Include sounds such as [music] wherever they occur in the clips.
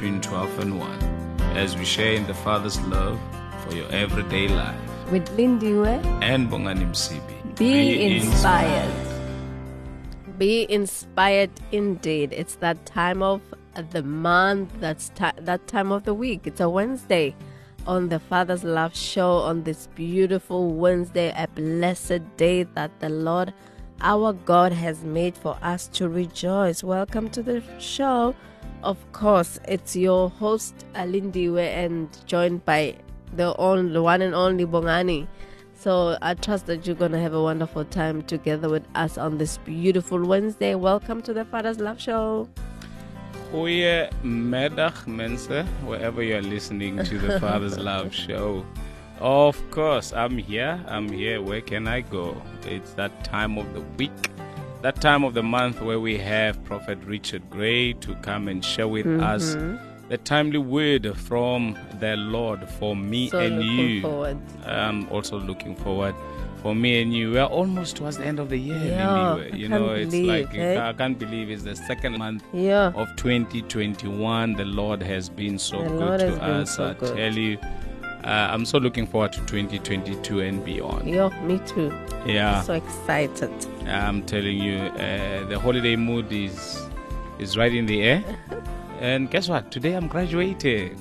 between 12 and 1 as we share in the Father's love for your everyday life. With Lindiwe, And Bongani Msibi. be, inspired. Be inspired indeed. It's that time of the month, that's that time of the week. It's a Wednesday on the Father's Love Show on this beautiful Wednesday, a blessed day that the Lord our God has made for us to rejoice. Welcome to the show. Of course, it's your host Alindiwe and joined by the only one and only Bongani. So I trust that you're gonna have a wonderful time together with us on this beautiful Wednesday. Welcome to the Father's Love Show. Goeie middag, mensen, wherever you're listening to the Father's [laughs] Love Show. Of course, I'm here. I'm here. Where can I go? It's that time of the week, that time of the month where we have Prophet Richard Gray to come and share with us the timely word from the Lord for me So and looking you. forward. I'm also looking forward for me and you. We're almost towards the end of the year. Yeah, anyway. You know, it's believe, like eh? I can't believe it's the second month Yeah. of 2021. The Lord has been so The good Lord to us. so I good. tell you, uh, I'm so looking forward to 2022 and beyond. Yo, me too. Yeah, So excited. I'm telling you, uh, the holiday mood is is right in the air. [laughs] And guess what? Today I'm graduating.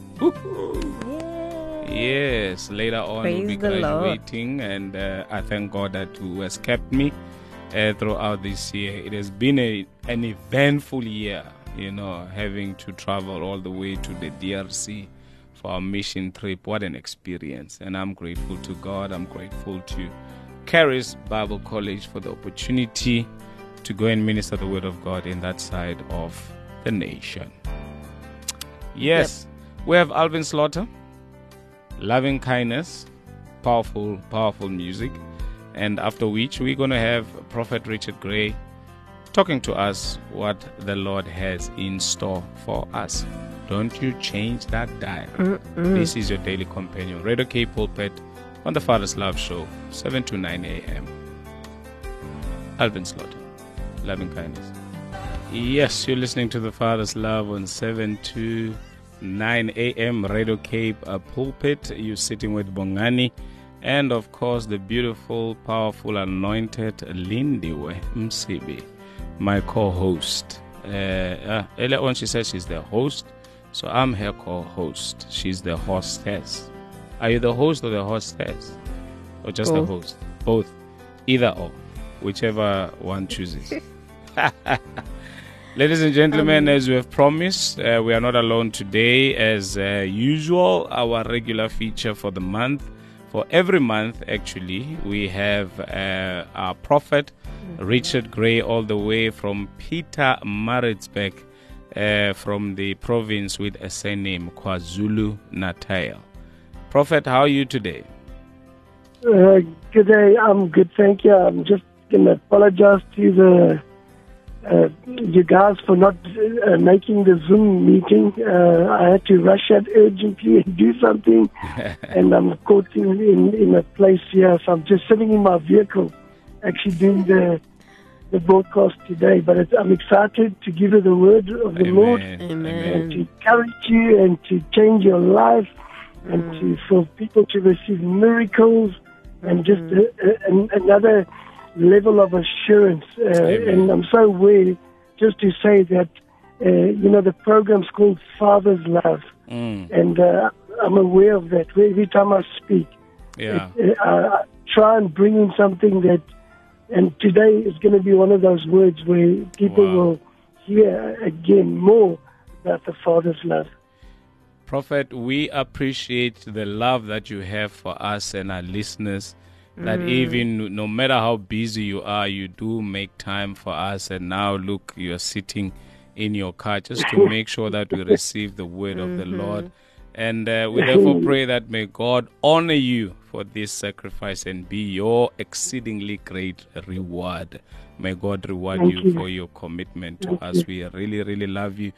Yes, later on we'll be Praise the Lord. graduating, and uh, I thank God that who has kept me uh, throughout this year. It has been a, an eventful year, you know, having to travel all the way to the DRC for our mission trip. What an experience! And I'm grateful to God. I'm grateful to Charis Bible College for the opportunity to go and minister the Word of God in that side of the nation. Yes, we have Alvin Slaughter, loving kindness, powerful, powerful music, and after which we're going to have Prophet Richard Gray talking to us what the Lord has in store for us. Don't you change that dial. This is your daily companion, Radio K Pulpit on the Father's Love Show, 7 to 9 a.m. Alvin Slaughter, loving kindness. Yes, you're listening to the Father's Love on 7 to 9 a.m. Radio Cape uh, Pulpit. You're sitting with Bongani and, of course, the beautiful, powerful, anointed Lindiwe Msibi, my co host. Uh, uh, earlier on, she said she's the host, so I'm her co host. She's the hostess. Are you the host or the hostess? Or just the host? Both. Either or. Whichever one chooses. [laughs] Ladies and gentlemen, as we have promised, uh, we are not alone today. As uh, usual, our regular feature for the month, for every month actually, we have uh, our prophet, Richard Gray, all the way from Pietermaritzburg, uh, from the province with a surname KwaZulu Natal. Prophet, how are you today? Uh, good day. I'm good, thank you. I'm just going to apologize to the uh, you guys for not uh, making the Zoom meeting. Uh, I had to rush out urgently and do something, [laughs] and I'm caught in, in, in a place here. So I'm just sitting in my vehicle, actually doing the the broadcast today. But it's, I'm excited to give you the word of the Lord Amen. and to encourage you and to change your life and to for people to receive miracles and just a, a, another level of assurance. Uh, and I'm so aware just to say that uh, you know the program's called Father's Love, Mm, and uh, I'm aware of that. Every time I speak, yeah. uh, I try and bring in something that, and today is going to be one of those words where people Wow. will hear again more about the Father's love. Prophet, we appreciate the love that you have for us and our listeners. That even no matter how busy you are, you do make time for us. And now, look, you're sitting in your car just to [laughs] make sure that we receive the word of the Lord. And uh, we therefore pray that may God honor you for this sacrifice and be your exceedingly great reward. May God reward you, you. for your commitment to Thank us. We really, really love you.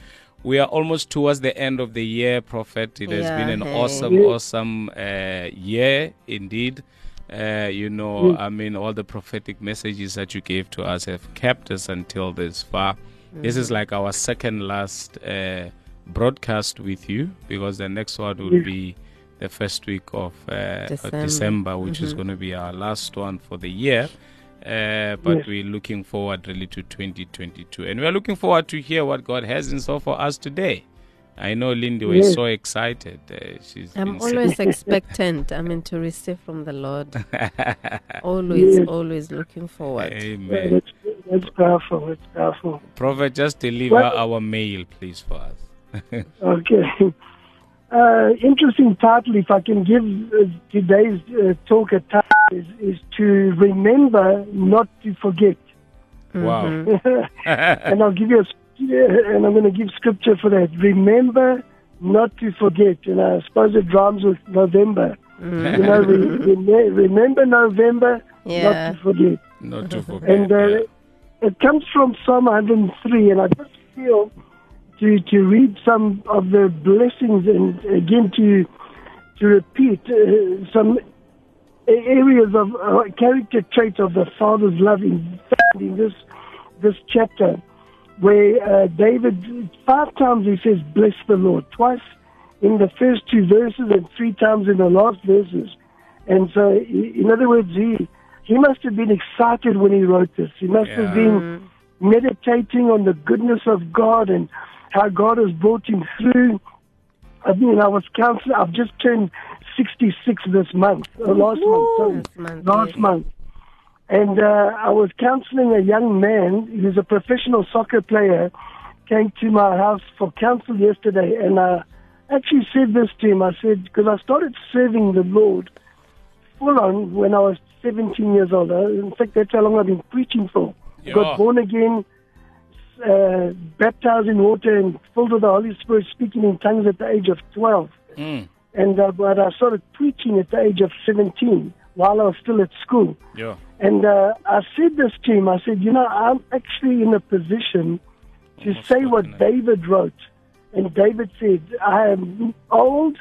We are almost towards the end of the year, Prophet. It has Yeah, been an hey. awesome, awesome uh, year indeed. Uh, you know, I mean, all the prophetic messages that you gave to us have kept us until this far. This is like our second last uh, broadcast with you because the next one will Yes. be the first week of uh, December. December, which is going to be our last one for the year. Uh, but Yes. we're looking forward really to 2022. And we're looking forward to hear what God has in store for us today. I know Lindy was Yes. so excited. Uh, she's I'm been always [laughs] expectant. I mean, to receive from the Lord. [laughs] always, Yes. always looking forward. Yeah, Amen. that's, that's powerful. That's powerful. Prophet, just deliver Well- our mail, please, for us. [laughs] Okay. Uh, interesting title, if I can give uh, today's uh, talk a title, is, is to remember not to forget. Wow. [laughs] and I'll give you a, and I'm going to give scripture for that. Remember not to forget. And I suppose it rhymes with November. You know, re, [laughs] rem- remember November, Yeah. not to forget. Not to forget. And uh, yeah. it comes from Psalm 103, and I just feel to to read some of the blessings and again to to repeat uh, some areas of uh, character traits of the Father's love in, in this this chapter, where uh, David five times he says, "Bless the Lord," twice in the first two verses and three times in the last verses. And so, in other words, he he must have been excited when he wrote this. He must have been meditating on the goodness of God and how God has brought him through. I mean, I was counseling. I've just turned 66 this month, or last month, sorry, month, last yes. month. And uh, I was counseling a young man who's a professional soccer player, came to my house for counsel yesterday, and I actually said this to him. I said, because I started serving the Lord full on when I was 17 years old. Uh, In fact, that's how long I've been preaching for. Yeah. Got born again, uh, baptized in water, and filled with the Holy Spirit, speaking in tongues at the age of 12. Mm. And uh, but I started preaching at the age of 17 while I was still at school. Yeah. And uh, I said this to him. I said, you know, I'm actually in a position to Almost say what. David wrote. And David said, I am old.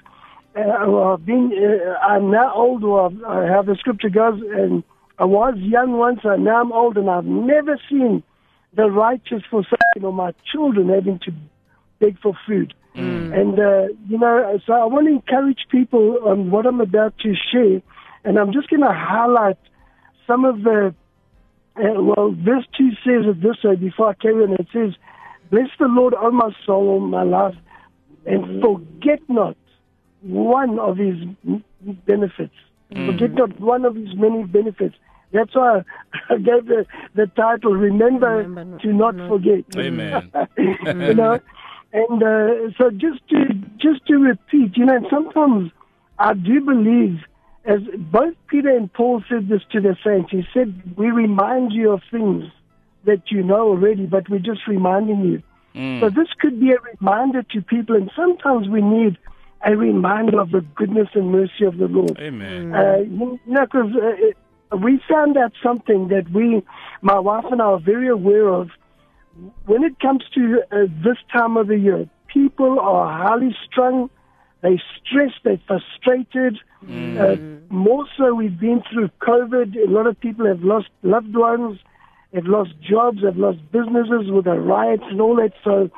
Uh, or I've been, uh, I'm now old, or have the scripture goes, and I was young once, and now I'm old, and I've never seen the righteous forsaken or my children having to beg for food. And, uh, you know, so I want to encourage people on what I'm about to share, and I'm just going to highlight some of the, uh, well, verse 2 says it this way before I carry on. It says, Bless the Lord, O my soul, O my life, and forget not one of his benefits. Forget not one of his many benefits. That's why I gave the, the title, Remember, Remember to Not not- Forget Amen. [laughs] you know. And uh, so just to just to repeat, you know, and sometimes I do believe, as both Peter and Paul said this to the saints. He said, "We remind you of things that you know already, but we're just reminding you." Mm. So this could be a reminder to people, and sometimes we need a reminder of the goodness and mercy of the Lord. Amen. Uh, you know, because uh, we found out something that we, my wife and I, are very aware of. When it comes to uh, this time of the year, people are highly strung, they're stressed, they're frustrated. Uh, more so, we've been through COVID. A lot of people have lost loved ones, have lost jobs, have lost businesses with the riots and all that. So,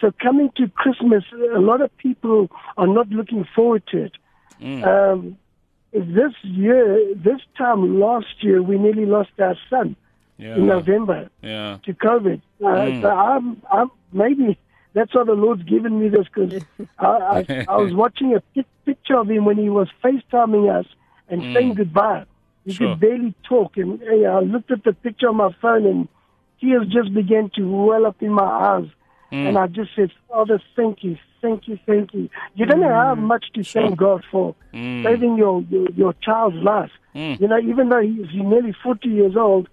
so coming to Christmas, a lot of people are not looking forward to it. Um, this year, this time last year, we nearly lost our son Yeah. in November Yeah. to COVID. Uh, hmm. So I'm, I'm maybe that's why the Lord's given me this because [laughs] I, I, I was watching a pic- picture of him when he was FaceTiming us and hmm. saying goodbye. He Sure. could barely talk, and hey, I looked at the picture on my phone, and tears just began to well up in my eyes. Hmm. And I just said, Father, thank you, thank you, thank you. You don't know how much to thank God for saving your, your your child's life. You know, even though he's, he's nearly 40 years old,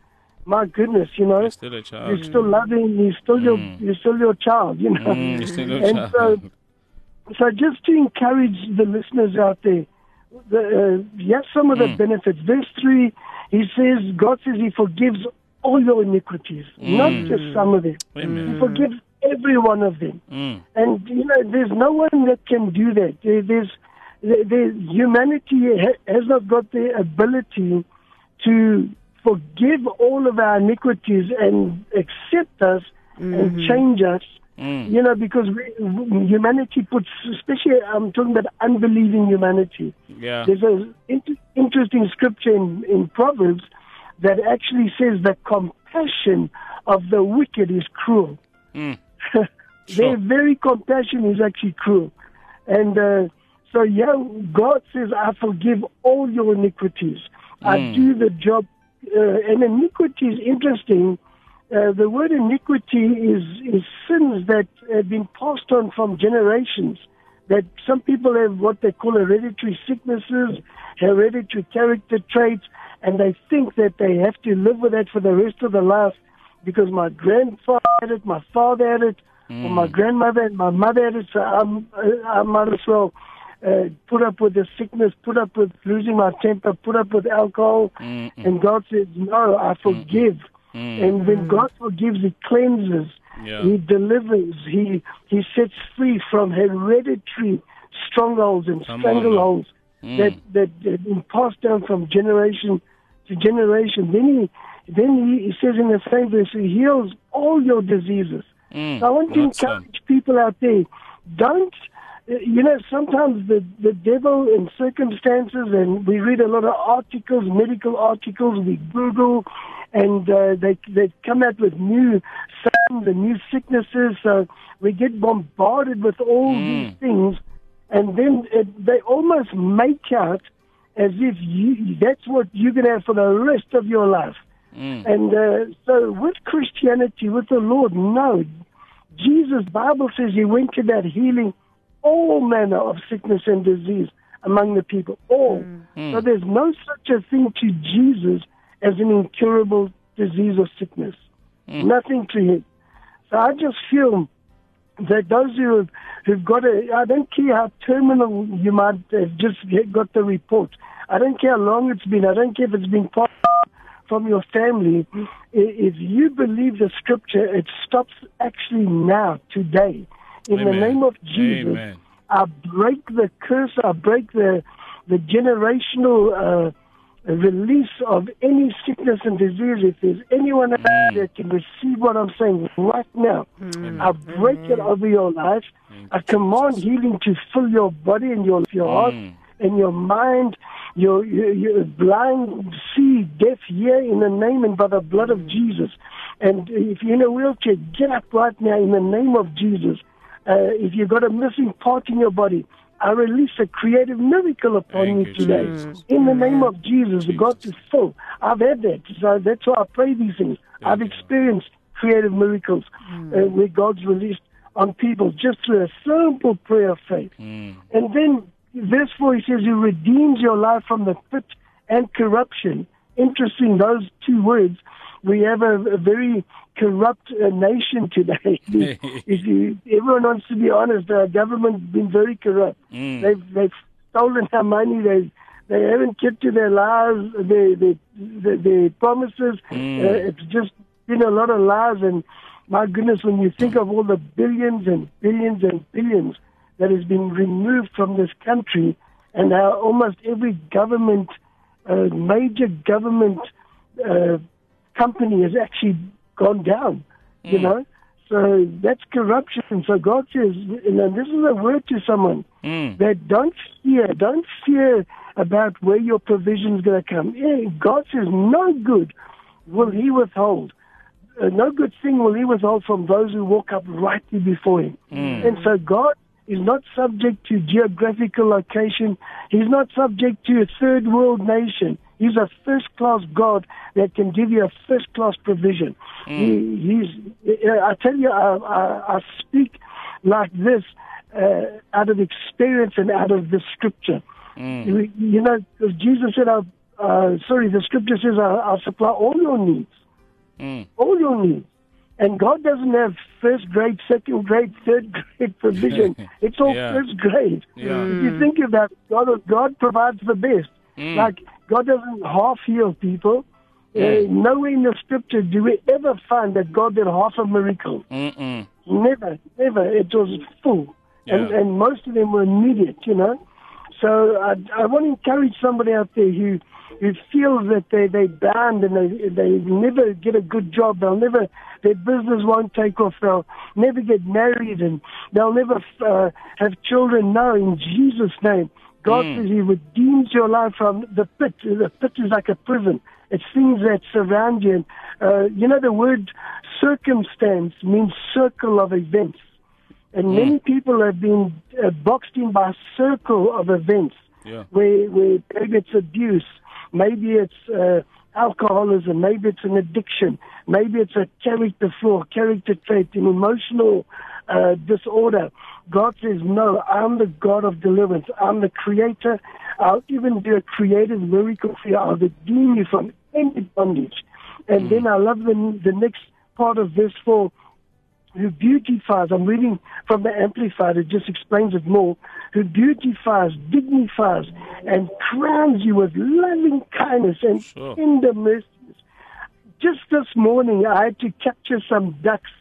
my goodness, you know, You're still a child. you still love him. He's still your, you're still your child, you know. Mm, still and child. so, so just to encourage the listeners out there, the, uh, yes, some of the Mm. benefits. Verse 3, he says, God says he forgives all your iniquities, not just some of it. Amen. He forgives every one of them. Mm. And, you know, there's no one that can do that. There's, there, there's, humanity has not got the ability to forgive all of our iniquities and accept us and change us. Mm. You know, because we, humanity puts, especially I'm talking about unbelieving humanity. Yeah. There's an inter- interesting scripture in, in Proverbs that actually says the compassion of the wicked is cruel. Mm. [laughs] Their very compassion is actually cruel. And uh, so, yeah, God says, I forgive all your iniquities. I Mm. do the job. Uh, and iniquity is interesting. Uh, the word iniquity is, is sins that have been passed on from generations. That some people have what they call hereditary sicknesses, hereditary character traits, and they think that they have to live with that for the rest of their life because my grandfather had it, my father had it, or my grandmother and my mother had it, so I'm, uh, I might as well uh, put up with the sickness, put up with losing my temper, put up with alcohol. Mm, And God says, No, I forgive. And when God forgives, He cleanses, Yeah. He delivers, He He sets free from hereditary strongholds and Come on strangleholds Mm. that that have been passed down from generation to generation. Then He then He, he says in the same verse, He heals all your diseases. Mm. So I want to encourage people out there, don't, uh, you know, sometimes the, the devil in circumstances, and we read a lot of articles, medical articles, we Google, and uh, they, they come out with new symptoms and new sicknesses. So we get bombarded with all these things, and then it, they almost make out as if you, that's what you're going to have for the rest of your life. Mm. And uh, so with Christianity, with the Lord, no. Jesus, Bible says he went to that healing all manner of sickness and disease among the people. All. So there's no such a thing to Jesus as an incurable disease or sickness. Nothing to him. So I just feel that those who have, who've got a, I don't care how terminal you might have just get- got the report. I don't care how long it's been. I don't care if it's been passed from your family. If you believe the scripture, it stops actually now, today. In the name of Jesus, Amen. I break the curse. I break the the generational uh, release of any sickness and disease. If there's anyone out there that can receive what I'm saying right now, I break it over your life. I command healing to fill your body and your your heart Mm. And your mind. Your, your, your blind see, deaf hear in the name and by the blood of Jesus. And if you're in a wheelchair, get up right now in the name of Jesus. Uh, if you've got a missing part in your body, I release a creative miracle upon Thank you today. Jesus. In the name of Jesus, God is full. I've had that. So that's why I pray these things. I've you. experienced creative miracles uh, where God's released on people just through a simple prayer of faith. Mm. And then verse 4, he says, He redeems your life from the pit and corruption. Interesting, those two words. We have a, a very corrupt uh, nation today. [laughs] if you, everyone wants to be honest, our government's been very corrupt. Mm. They've, they've stolen our money. They they haven't kept to their lies, their, their, their, their promises. Mm. Uh, it's just been a lot of lies. And my goodness, when you think of all the billions and billions and billions that has been removed from this country, and how almost every government, uh, major government uh, company has actually gone down, you know? So that's corruption. So God says, and this is a word to someone Mm. that don't fear, don't fear about where your provision is going to come. Yeah, God says, no good will He withhold. Uh, no good thing will He withhold from those who walk uprightly before Him. And so God is not subject to geographical location. He's not subject to a third world nation. He's a first class God that can give you a first class provision. He, he's, uh, I tell you, I, I, I speak like this uh, out of experience and out of the scripture. You, you know, 'cause Jesus said, I'll, uh, sorry, the scripture says, I'll, I'll supply all your needs Mm. all your needs. And God doesn't have first grade, second grade, third grade provision. [laughs] It's all Yeah. first grade. Yeah. If you think about it, God, God provides the best. Mm. Like God doesn't half heal people. Uh, Mm. nowhere in the scripture do we ever find that God did half a miracle. Mm-mm. Never, never. It was full, and and most of them were immediate. You know, so I, I want to encourage somebody out there who who feels that they they bound and they they never get a good job. They'll never their business won't take off. They'll never get married and they'll never uh, have children. No, in Jesus' name. God Mm. says He redeems your life from the pit. The pit is like a prison. It's things that surround you. And, uh, you know, the word circumstance means circle of events. And many people have been uh, boxed in by a circle of events Yeah. where, where maybe it's abuse, maybe it's uh, alcoholism, maybe it's an addiction, maybe it's a character flaw, character trait, an emotional uh, disorder. God says, No, I'm the God of deliverance. I'm the creator. I'll even do a creative miracle for you. I'll redeem you from any bondage. And then I love the, the next part of verse 4 who beautifies, I'm reading from the Amplified, it just explains it more, who beautifies, dignifies, and crowns you with loving kindness and Sure. tender mercies. Just this morning, I had to capture some ducks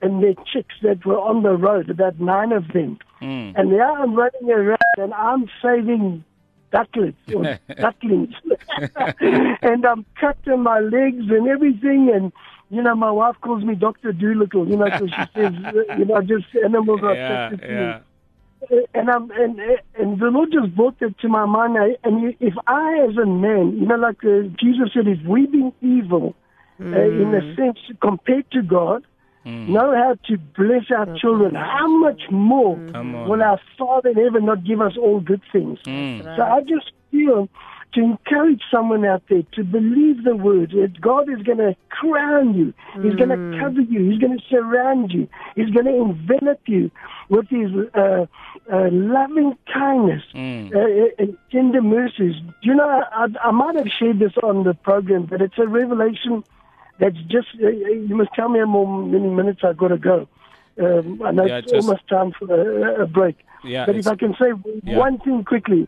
and their chicks that were on the road, about nine of them. Mm. And now I'm running around and I'm saving ducklets or [laughs] ducklings. [laughs] and I'm cutting my legs and everything. And, you know, my wife calls me Dr. Dolittle, you know, because she says, [laughs] you know, just animals are Yeah, affected to yeah. me. And I'm and and the Lord just brought that to my mind. I, and if I, as a man, you know, like uh, Jesus said, if we've been evil, uh, in a sense, compared to God, know how to bless our children, how much more will our Father in heaven not give us all good things? Mm. So I just feel to encourage someone out there to believe the word that God is going to crown you, He's going to cover you, He's going to surround you, He's going to envelop you with His uh, uh, loving kindness Mm. uh, and tender mercies. You know, I, I might have shared this on the program, but it's a revelation that's just, uh, you must tell me how many minutes I've got to go. Um, I know Yeah, it's just- almost time for a, a break. Yeah, but if I can say yeah. one thing quickly,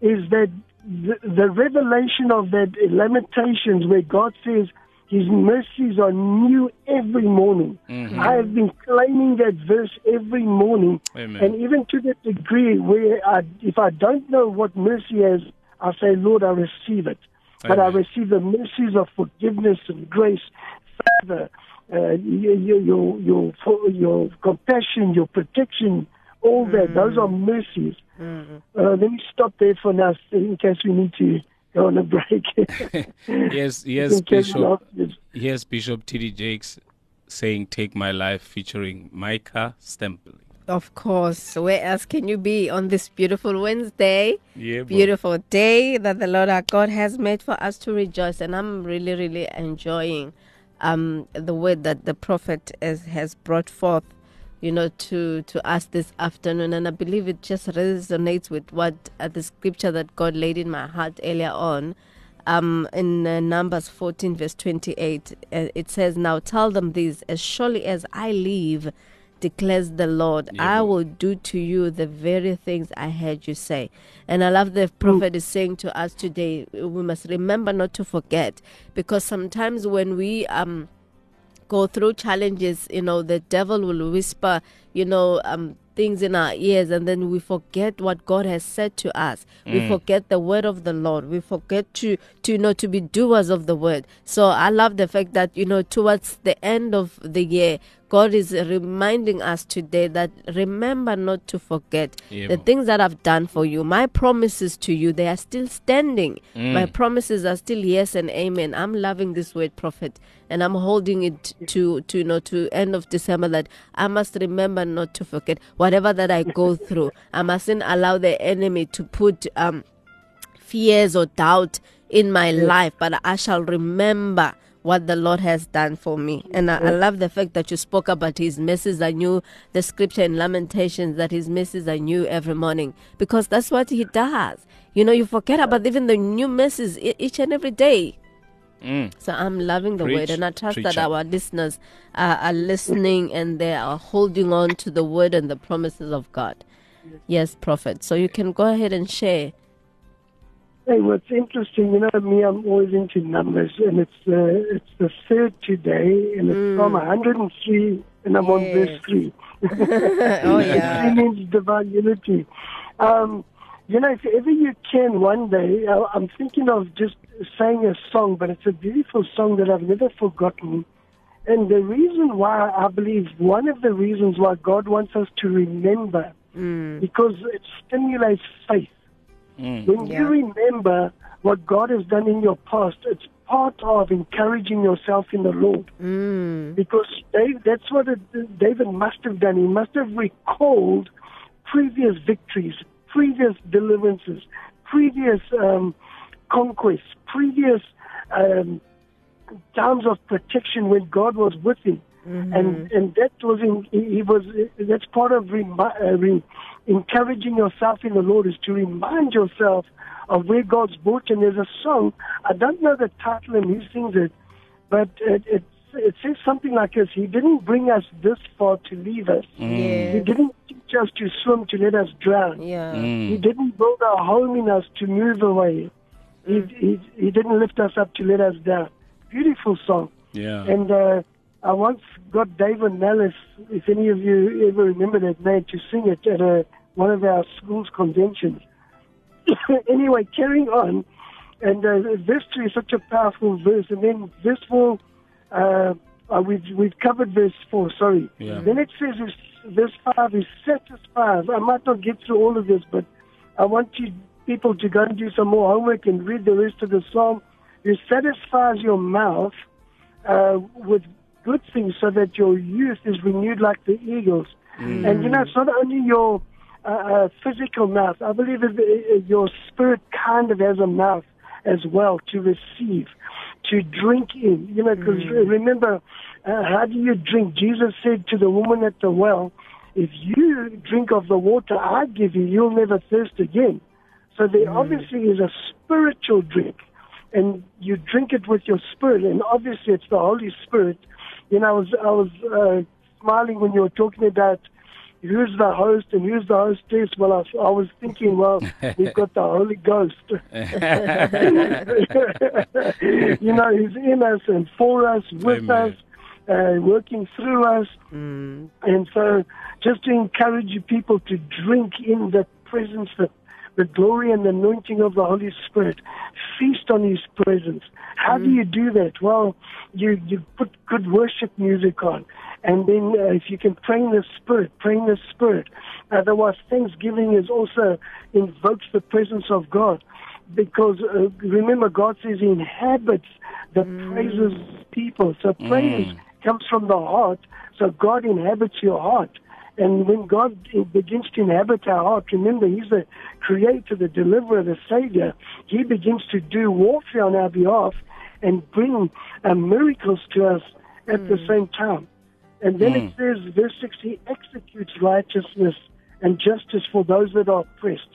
is that the, the revelation of that Lamentations, where God says His mercies are new every morning. Mm-hmm. I have been claiming that verse every morning, Amen. and even to the degree where I, if I don't know what mercy is, I say, Lord, I receive it. But I receive the mercies of forgiveness and grace, favor, uh, your, your, your, your compassion, your protection, all that. Those are mercies. Uh, let me stop there for now in case we need to go on a break. [laughs] Yes, In yes, case Bishop. Yes, Bishop T.D. Jakes saying "Take My Life" featuring Micah Stampley. Of course. Where else can you be on this beautiful Wednesday? Yeah. Beautiful day that the Lord our God has made for us to rejoice. And I'm really, really enjoying um, the word that the prophet has, has brought forth, you know, to, to us this afternoon. And I believe it just resonates with what uh, the scripture that God laid in my heart earlier on. Um, in uh, Numbers 14, verse 28, uh, it says, Now tell them this, as surely as I live, declares the Lord, Yeah, I will do to you the very things I heard you say. And I love the prophet is saying to us today, we must remember not to forget, because sometimes when we um go through challenges, you know, the devil will whisper, you know, um, things in our ears, and then we forget what God has said to us. We forget the word of the Lord. We forget to, to, you know, to be doers of the word. So I love the fact that, you know, towards the end of the year, God is reminding us today that remember not to forget Yeah, the things that I've done for you. My promises to you, they are still standing. My promises are still yes and amen. I'm loving this word, prophet, and I'm holding it to to you know to end of December that I must remember not to forget whatever that I go [laughs] through. I mustn't allow the enemy to put um fears or doubt in my life, but I shall remember what the Lord has done for me. And I, I love the fact that you spoke about his mercies are new, the scripture in Lamentations that his mercies are new every morning, because that's what he does. You know, you forget about even the new mercies each and every day. Mm. So I'm loving the Preach, word, and I trust that our listeners uh, are listening and they are holding on to the word and the promises of God. Yes, prophet. So you can go ahead and share. Hey, what's interesting, you know me, I'm always into numbers, and it's uh, it's the third today, and it's from 103, and I'm on verse Yes. 3. oh Three means divine unity. Um, you know, if ever you can one day, I- I'm thinking of just saying a song, but it's a beautiful song that I've never forgotten. And the reason why I believe one of the reasons why God wants us to remember, because it stimulates faith. Mm. When Yeah. you remember what God has done in your past, it's part of encouraging yourself in the Lord. Mm. Because Dave, that's what it, David must have done. He must have recalled previous victories, previous deliverances, previous um, conquests, previous um, times of protection when God was with him. And and that was in he he was that's part of remi- uh, re, encouraging yourself in the Lord is to remind yourself of where God's brought you. And there's a song I don't know the title and who sings it, but it it, it says something like this: He didn't bring us this far to leave us. He Yes. didn't teach us to swim to let us drown. Yeah. He didn't build a home in us to move away. He, he, he didn't lift us up to let us down. Beautiful song. Yeah. And uh, I once got David Nellis, if any of you ever remember that name, to sing it at a, one of our school's conventions. [coughs] anyway, carrying on, and uh, verse 3 is such a powerful verse. And then verse 4, uh, uh, we've, we've covered verse 4, sorry. Yeah. Then it says, verse 5 is satisfies. I might not get through all of this, but I want you people to go and do some more homework and read the rest of the psalm. It satisfies your mouth uh, with good things so that your youth is renewed like the eagles. And you know, it's not only your uh, uh, physical mouth. I believe uh, your spirit kind of has a mouth as well to receive, to drink in. You know, because remember, uh, how do you drink? Jesus said to the woman at the well, if you drink of the water I give you, you'll never thirst again. So there obviously is a spiritual drink, and you drink it with your spirit, and obviously it's the Holy Spirit. You know, I was I was uh, smiling when you were talking about who's the host and who's the hostess. Well, I, I was thinking, well, we've got the Holy Ghost. [laughs] you know, He's in us and for us, with Amen. us, uh, working through us. Mm. And so, just to encourage you people to drink in the presence, the, the glory and the anointing of the Holy Spirit, feast on His presence. How do you do that? Well, you, you put good worship music on. And then, uh, if you can pray in the Spirit, pray in the Spirit. Otherwise, Thanksgiving is also invokes the presence of God. Because uh, remember, God says He inhabits the praises people. So praise comes from the heart. So God inhabits your heart. And when God begins to inhabit our heart, remember, He's the creator, the deliverer, the savior. He begins to do warfare on our behalf and bring uh, miracles to us at the mm. same time. And then it mm. says, verse 6, He executes righteousness and justice for those that are oppressed.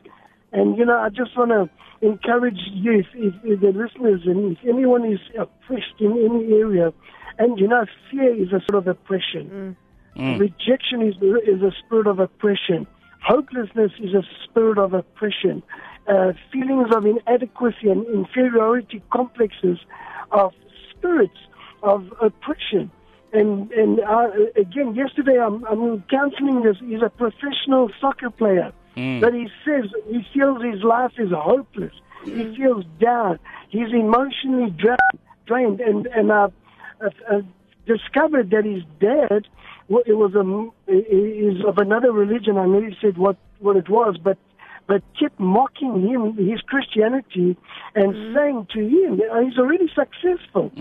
And, you know, I just want to encourage you, if, if, if the listeners, and if anyone is oppressed in any area, and, you know, fear is a sort of oppression. Mm. Rejection is, is a spirit of oppression. Hopelessness is a spirit of oppression. Uh, feelings of inadequacy and inferiority complexes of spirits of oppression. And and uh, again, yesterday I'm, I'm counseling this. He's a professional soccer player, but he says he feels his life is hopeless. He feels down. He's emotionally drained, drained, and and I've, I've, I've discovered that his dad it was a is of another religion. I never said what what it was, but but kept mocking him his Christianity and saying to him uh, he's already successful,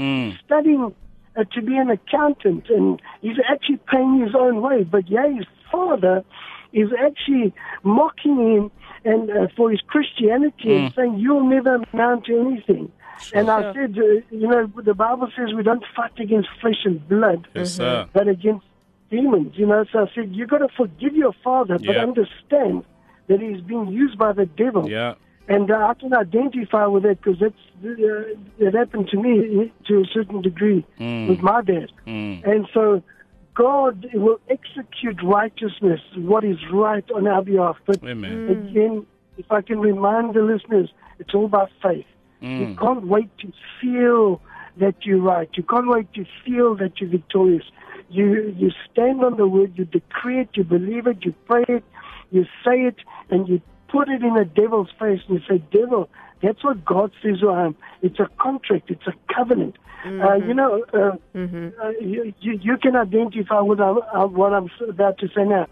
studying uh, to be an accountant, and he's actually paying his own way. But yeah, his father is actually mocking him and uh, for his Christianity and saying you'll never amount to anything. And I said, uh, you know, the Bible says we don't fight against flesh and blood Yes, but against demons, you know. So I said, "You've got to forgive your father, but Yeah. understand that he's being used by the devil. Yeah. And uh, I can identify with that because that's uh, it happened to me to a certain degree with my dad. Mm. And so God will execute righteousness, what is right on our behalf. But Amen. again, if I can remind the listeners, it's all about faith. You can't wait to feel that you're right. You can't wait to feel that you're victorious. You you stand on the word, you decree it, you believe it, you pray it, you say it, and you put it in the devil's face and you say, Devil, that's what God says I am. It's a contract, it's a covenant. Uh, you know, uh, uh, you, you, you can identify with uh, uh, what I'm about to say now.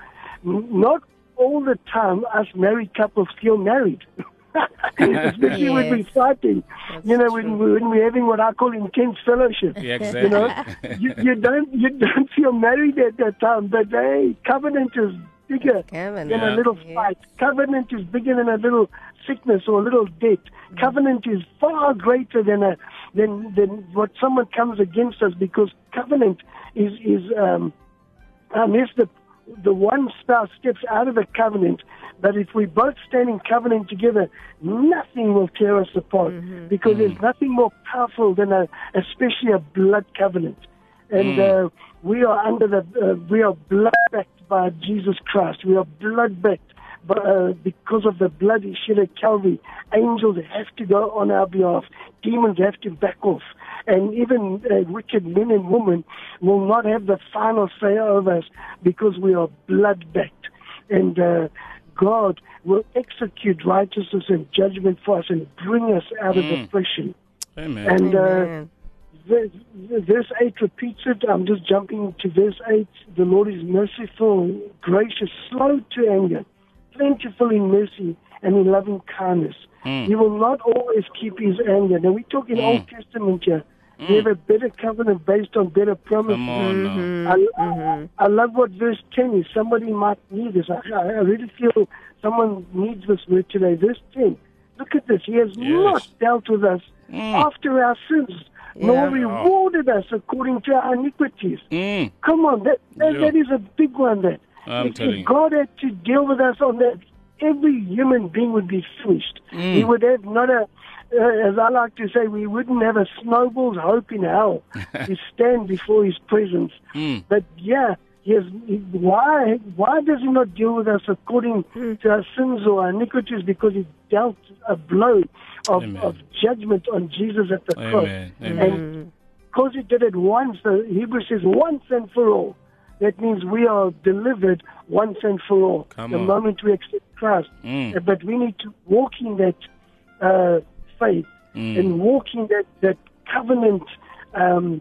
Not all the time us married couples feel married. [laughs] [laughs] Especially when we're Yes. fighting. you know, when, true. we- when we're having what I call intense fellowship. Yeah, You know, you, you don't you don't feel married at that time, but hey, covenant is bigger Covenant. than Yeah. a little Yes. fight. Covenant is bigger than a little sickness or a little debt. Covenant is far greater than a than than what someone comes against us because covenant is is um, unless the the one spouse steps out of the covenant, but if we both stand in covenant together, nothing will tear us apart because there's nothing more powerful than a, especially a blood covenant. And uh, we are under the, uh, we are blood backed by Jesus Christ. We are blood backed but, uh, because of the blood he shed at Calvary. Angels have to go on our behalf. Demons have to back off. And even uh, wicked men and women will not have the final say over us because we are blood backed. And uh, God will execute righteousness and judgment for us and bring us out of depression. Amen. And uh, Amen. Verse verse 8 repeats it. I'm just jumping to verse 8. The Lord is merciful, gracious, slow to anger, plentiful in mercy, and in loving kindness. Hmm. He will not always keep his anger. Now, we talk in Old hmm. Testament here. Hmm. We have a better covenant based on better promises. On now. I, I love what verse 10 is. Somebody might need this. I, I really feel someone needs this word today. Verse 10. Look at this. He has not dealt with us after our sins, nor oh. rewarded us according to our iniquities. Mm. Come on, that, that, Yeah. that is a big one. That I'm if, telling if you. God had to deal with us on that, every human being would be finished. Mm. He would have not a, uh, as I like to say, we wouldn't have a snowball's hope in hell [laughs] to stand before His presence. Mm. But yeah, he has, he- why why does He not deal with us according to our sins or our iniquities? Because He dealt a blow of, of judgment on Jesus at the cross. Amen. Amen. And because he did it once, the Hebrew says once and for all. That means we are delivered once and for all. Come the on. moment we accept Christ. Mm. Uh, But we need to walk in that uh, faith Mm. and walk in that, that covenant. Um,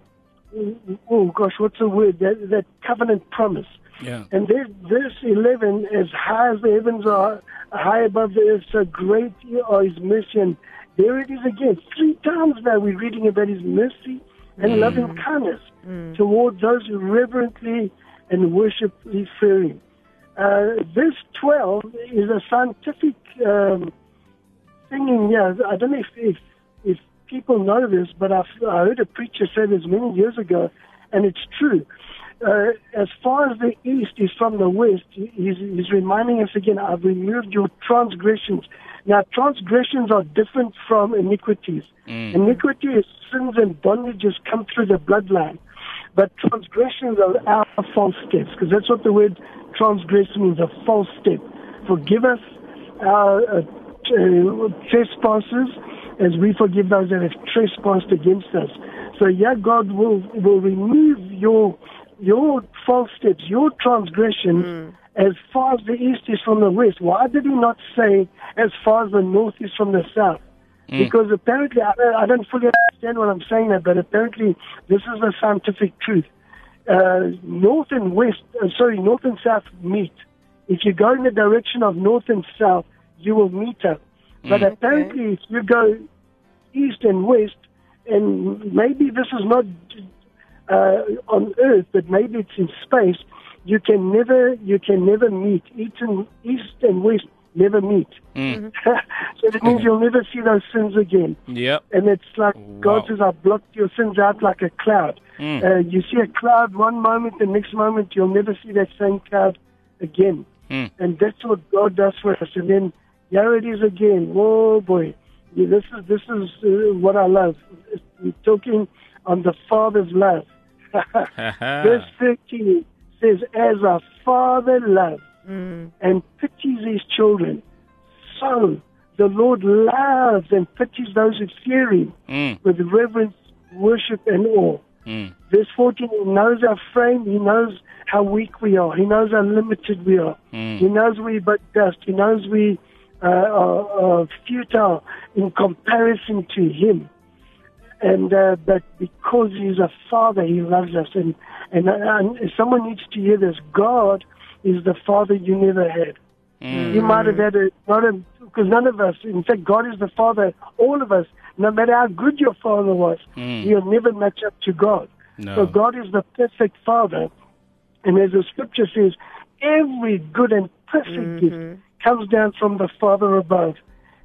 oh gosh, what's the word? That, that covenant promise. Yeah. And this, verse 11, as high as the heavens are, high above the earth, so great are his mercy. And there it is again. Three times now we're reading about his mercy and loving kindness toward those who reverently and worshipfully fear him. Uh, verse 12 is a scientific um, thing in here. I don't know if, if, if people know this, but I've, I heard a preacher say this many years ago, and it's true. Uh, as far as the east is from the west, he's, he's reminding us again, I've removed your transgressions. Now, transgressions are different from iniquities. Iniquity is sins and bondages come through the bloodline. But transgressions are our false steps, because that's what the word transgress means, a false step. Forgive us our uh, uh, trespasses as we forgive those that have trespassed against us. So yeah, God will will remove your your false steps, your transgression, as far as the east is from the west. Why did He not say as far as the north is from the south? Because apparently, I, I don't fully understand what I'm saying there, but apparently this is the scientific truth. Uh, north and west, uh, sorry, north and south meet. If you go in the direction of north and south, you will meet up. But apparently, if you go east and west, and maybe this is not uh, on Earth, but maybe it's in space, you can never, you can never meet. East and, east and west never meet. [laughs] so that means you'll never see those sins again. Yep. And it's like God Wow. says, I blocked your sins out like a cloud. Mm. Uh, you see a cloud one moment, the next moment you'll never see that same cloud again. Mm. And that's what God does for us. And then Here it is again. Oh boy, Yeah, this is this is uh, what I love. We're talking on the Father's love. [laughs] [laughs] Verse 13 says, "As a father loves and pities his children, so the Lord loves and pities those who fear Him Mm, with reverence, worship, and awe." mm, Verse 14, He knows our frame. He knows how weak we are. He knows how limited we are. mm. He knows we but dust. He knows we uh, are, are futile in comparison to Him. And uh, but because He's a Father, He loves us. And and, and someone needs to hear this. God is the Father you never had. Mm. You might have had a not a because none of us. In fact, God is the Father. All of us, no matter how good your Father was, mm. you'll never match up to God. No. So God is the perfect Father. And as the scripture says, every good and perfect mm-hmm. gift comes down from the Father above.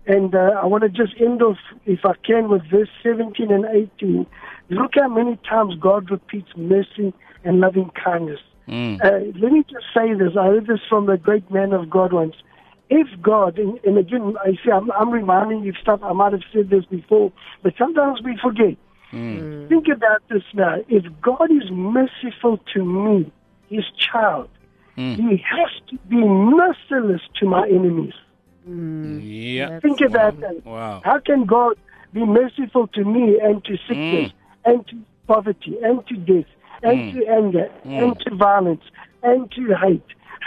And uh, I want to just end off, if I can, with verse 17 and 18. Look how many times God repeats mercy and loving kindness. Mm. Uh, let me just say this. I heard this from a great man of God once. If God, and, and again, I see, I'm, I'm reminding you of stuff I might have said this before, but sometimes we forget. Mm. Mm. Think about this now. If God is merciful to me, his child, mm. he has to be merciless to my enemies. Yeah. Think about that. Wow. How can God be merciful to me and to sickness and to poverty and to death and to anger and to violence and to hate?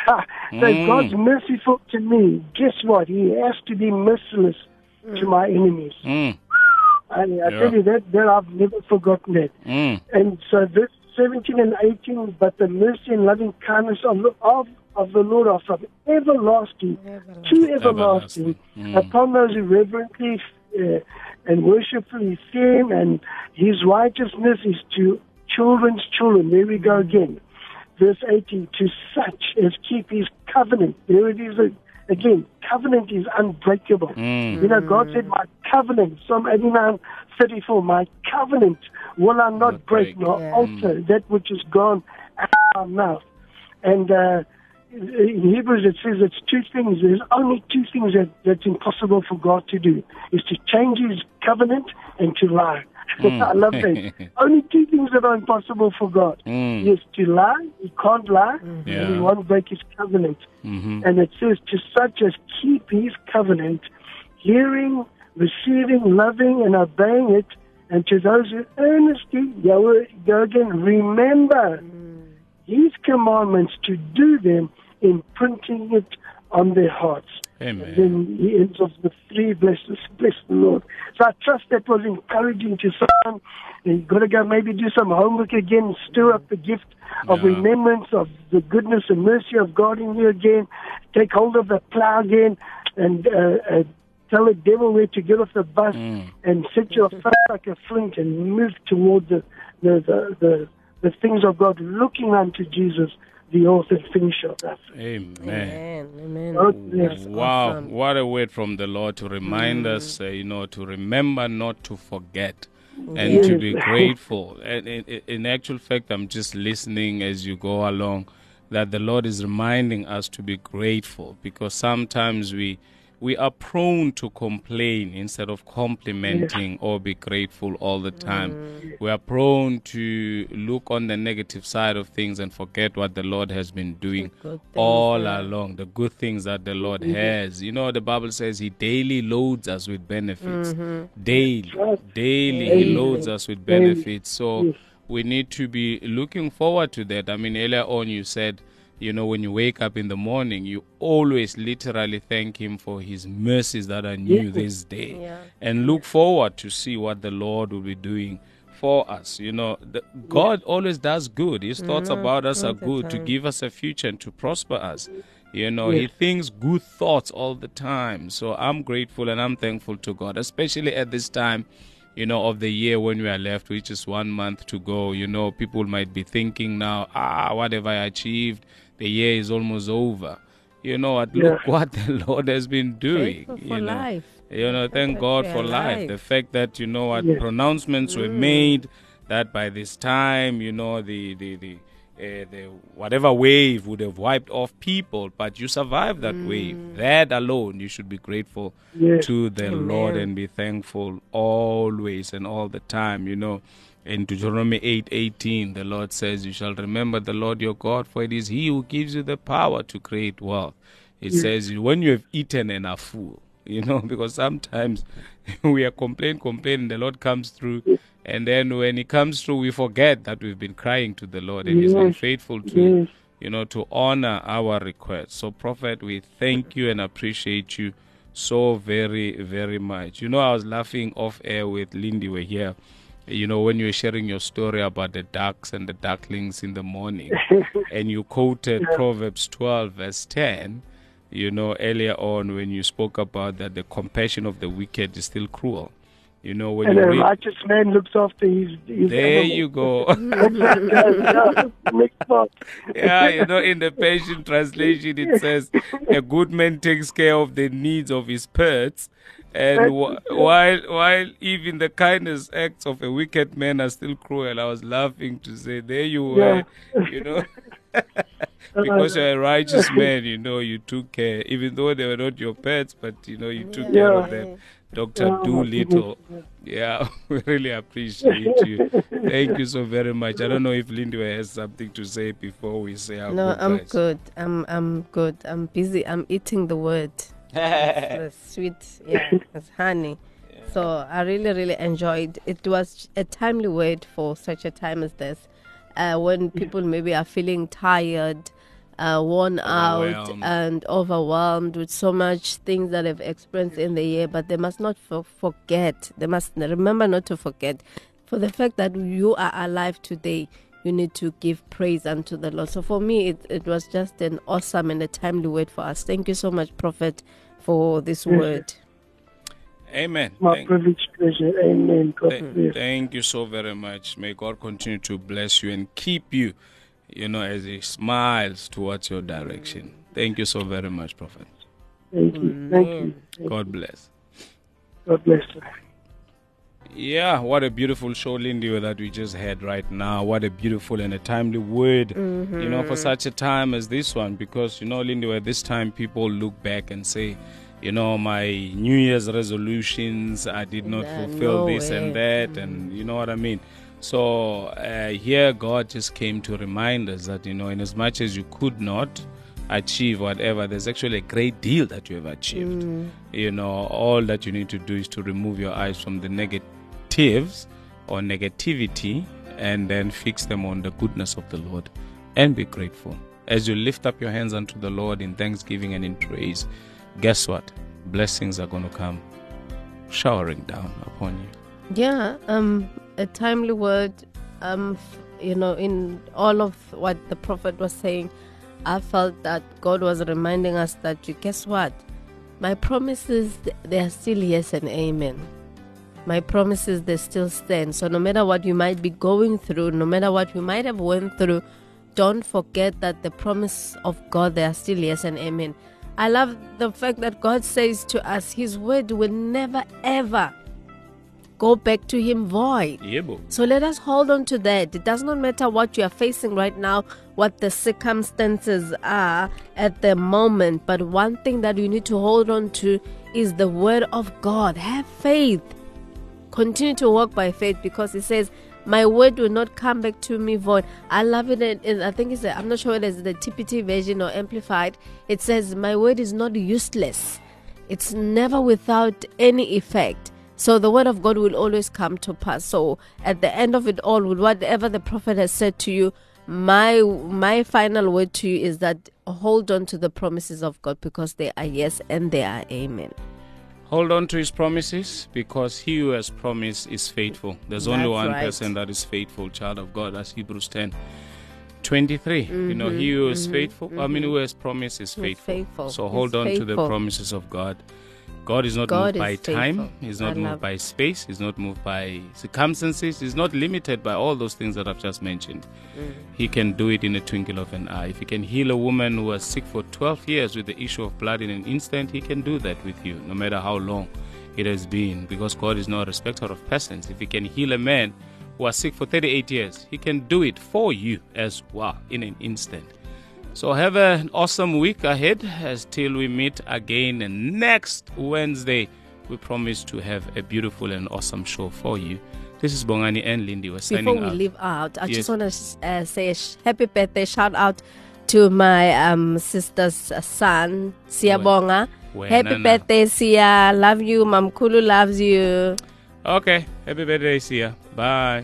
Ha. So if God's merciful to me, guess what? He has to be merciless to my enemies. Mm, And I Yeah. tell you that, that I've never forgotten that. mm, And so verse 17 and 18, but the mercy and loving kindness of, the- of, of the Lord are from everlasting to everlasting Everlasting. upon those who reverently uh, and worshipfully fear Him, and His righteousness is to children's children. There we go again. Verse 18, to such as keep His covenant. There it is again. Covenant is unbreakable. mm. You know, God said, My covenant, Psalm 89 34, my covenant will I not Not break break. nor Yeah. alter that which is gone out of my mouth. And uh, in Hebrews it says it's two things. There's only two things that, that's impossible for God to do is to change his covenant and to lie. [laughs] I love that. only two things that are impossible for God. Mm. He is to lie, he can't lie, and he won't break his covenant. Mhm. And it says, to such as keep his covenant, hearing, receiving, loving, and obeying it, and to those who earnestly, go, go again, remember his commandments to do them, imprinting it on their hearts. Amen. And then he ends off with three blessings. Bless the Lord. So I trust that was encouraging to someone. And you've got to go maybe do some homework again, stir up the gift of Yeah. remembrance of the goodness and mercy of God in you again. Take hold of the plow again and uh, uh, tell the devil where to get off the bus Mm. and set your face like a flint and move toward the, the, the, the, the things of God, looking unto Jesus, the author and finisher of that. Amen. Amen. Amen. God. Wow, awesome. what a word from the Lord to remind us, uh, you know, to remember not to forget and to be grateful. And in, in- in actual fact, I'm just listening as you go along that the Lord is reminding us to be grateful because sometimes we we are prone to complain instead of complimenting or be grateful all the time. We are prone to look on the negative side of things and forget what the Lord has been doing things, all yeah. along, the good things that the Lord has. You know, the Bible says He daily loads us with benefits. Daily, daily, He loads us with benefits. So we need to be looking forward to that. I mean, earlier on you said, you know, when you wake up in the morning, you always literally thank Him for His mercies that are new this day, Yeah. and look forward to see what the Lord will be doing for us. You know, the, God always does good. His thoughts about us are all good to give us a future and to prosper us. You know, He thinks good thoughts all the time. So I'm grateful and I'm thankful to God, especially at this time you know, of the year when we are left, which is one month to go. You know, people might be thinking now, ah, what have I achieved? The year is almost over. You know what? Look Yeah. what [laughs] the Lord has been doing. Faithful you for know. life. You know, thank God for life. alive. The fact that you know what Yes. pronouncements were made that by this time, you know, the the the uh, the whatever wave would have wiped off people, but you survived that wave. That alone, you should be grateful Yes. to the Lord and be thankful always and all the time. You know, in Deuteronomy eight eighteen, the Lord says, "You shall remember the Lord your God, for it is He who gives you the power to create wealth." It says, "When you have eaten and are full." [laughs] You know, because sometimes [laughs] we are complain, complain, and the Lord comes through, and then when He comes through, we forget that we've been crying to the Lord, and He's been faithful to Yes. you know, to honor our request. So, Prophet, we thank you and appreciate you so very, very much. You know, I was laughing off air with Lindy. We're here. You know, when you were sharing your story about the ducks and the ducklings in the morning, [laughs] and you quoted Proverbs 12, verse 10, you know, earlier on when you spoke about that the compassion of the wicked is still cruel. You know, when And you a read. righteous man looks after his. his There animals. you go. yeah, [laughs] yeah, you know, in the Passion Translation, it says, "A good man takes care of the needs of his pets, and wh- while while even the kindest acts of a wicked man are still cruel." I was laughing to say, "There you were," you know. [laughs] because you're a righteous man, you know, you took care, even though they were not your pets, but you know, you took care of them. Dr. My Dolittle. Yeah, [laughs] we really appreciate you. Thank you so very much. I don't know if Linda has something to say before we say our No, I'm goodbyes. good. I'm I'm good. I'm busy. I'm eating the word. [laughs] the sweet, yeah, it's honey. So I really, really enjoyed. It was a timely word for such a time as this, uh, when people maybe are feeling tired, uh, worn out, and overwhelmed with so much things that they've experienced in the year. But they must not for- forget. They must remember not to forget, for the fact that you are alive today. You need to give praise unto the Lord. So for me, it, it was just an awesome and a timely word for us. Thank you so much, Prophet, for this Yes, word. Amen. My Thank, privilege, pleasure. Amen. God th- bless. thank you so very much. May God continue to bless you and keep you, you know, as He smiles towards your direction. Thank you so very much, Prophet. Thank you. Thank you. Mm. Thank God bless. God bless. Yeah, what a beautiful show, Lindy, that we just had right now. What a beautiful and a timely word, you know, for mm-hmm. such a time as this one. Because, you know, Lindy, at this time, people look back and say, you know, my New Year's resolutions, I did not Nah, fulfill no this way. and that, and mm-hmm. you know what I mean? So uh, here, God just came to remind us that, you know, in as much as you could not achieve whatever, there's actually a great deal that you have achieved. Mm. You know, all that you need to do is to remove your eyes from the negatives or negativity and then fix them on the goodness of the Lord and be grateful. As you lift up your hands unto the Lord in thanksgiving and in praise, guess what? Blessings are going to come showering down upon you. Yeah, um, a timely word. Um, you know, in all of what the prophet was saying, I felt that God was reminding us that you guess what, my promises they are still yes and amen. My promises they still stand. So no matter what you might be going through, no matter what you might have went through, don't forget that the promise of God they are still yes and amen. I love the fact that God says to us, His word will never ever go back to him void. Yebo. So let us hold on to that. It does not matter what you are facing right now, what the circumstances are at the moment, but one thing that you need to hold on to is the word of God. Have faith. Continue to walk by faith because it says, my word will not come back to me void. I love it. In- I think it's, I'm not sure whether it's the TPT version or amplified. It says, my word is not useless. It's never without any effect. So the word of God will always come to pass. So at the end of it all, with whatever the prophet has said to you, my my final word to you is that hold on to the promises of God because they are yes and they are amen. Hold on to his promises because he who has promised is faithful. There's only one right. person that is faithful, child of God. That's Hebrews 10 23. You Mm-hmm, know, he who is faithful, I mean, who has promised is faithful. faithful. So He's hold on to the promises of God. God is not God moved by is time, faithful. He's I not moved by space, He's not moved by circumstances, He's not limited by all those things that I've just mentioned. Mm. He can do it in a twinkle of an eye. If He can heal a woman who was sick for 12 years with the issue of blood in an instant, He can do that with you, no matter how long it has been, because God is not a respecter of persons. If He can heal a man who was sick for 38 years, He can do it for you as well in an instant. So have an awesome week ahead as till we meet again next Wednesday. We promise to have a beautiful and awesome show for you. This is Bongani and Lindy. We're signing Before we out. leave out, I Yes. just want to uh, say a sh- happy birthday shout out to my um, sister's son, Siabonga. Wena Happy birthday, Sia. Love you. Mamkulu loves you. Okay. Happy birthday, ya. Bye.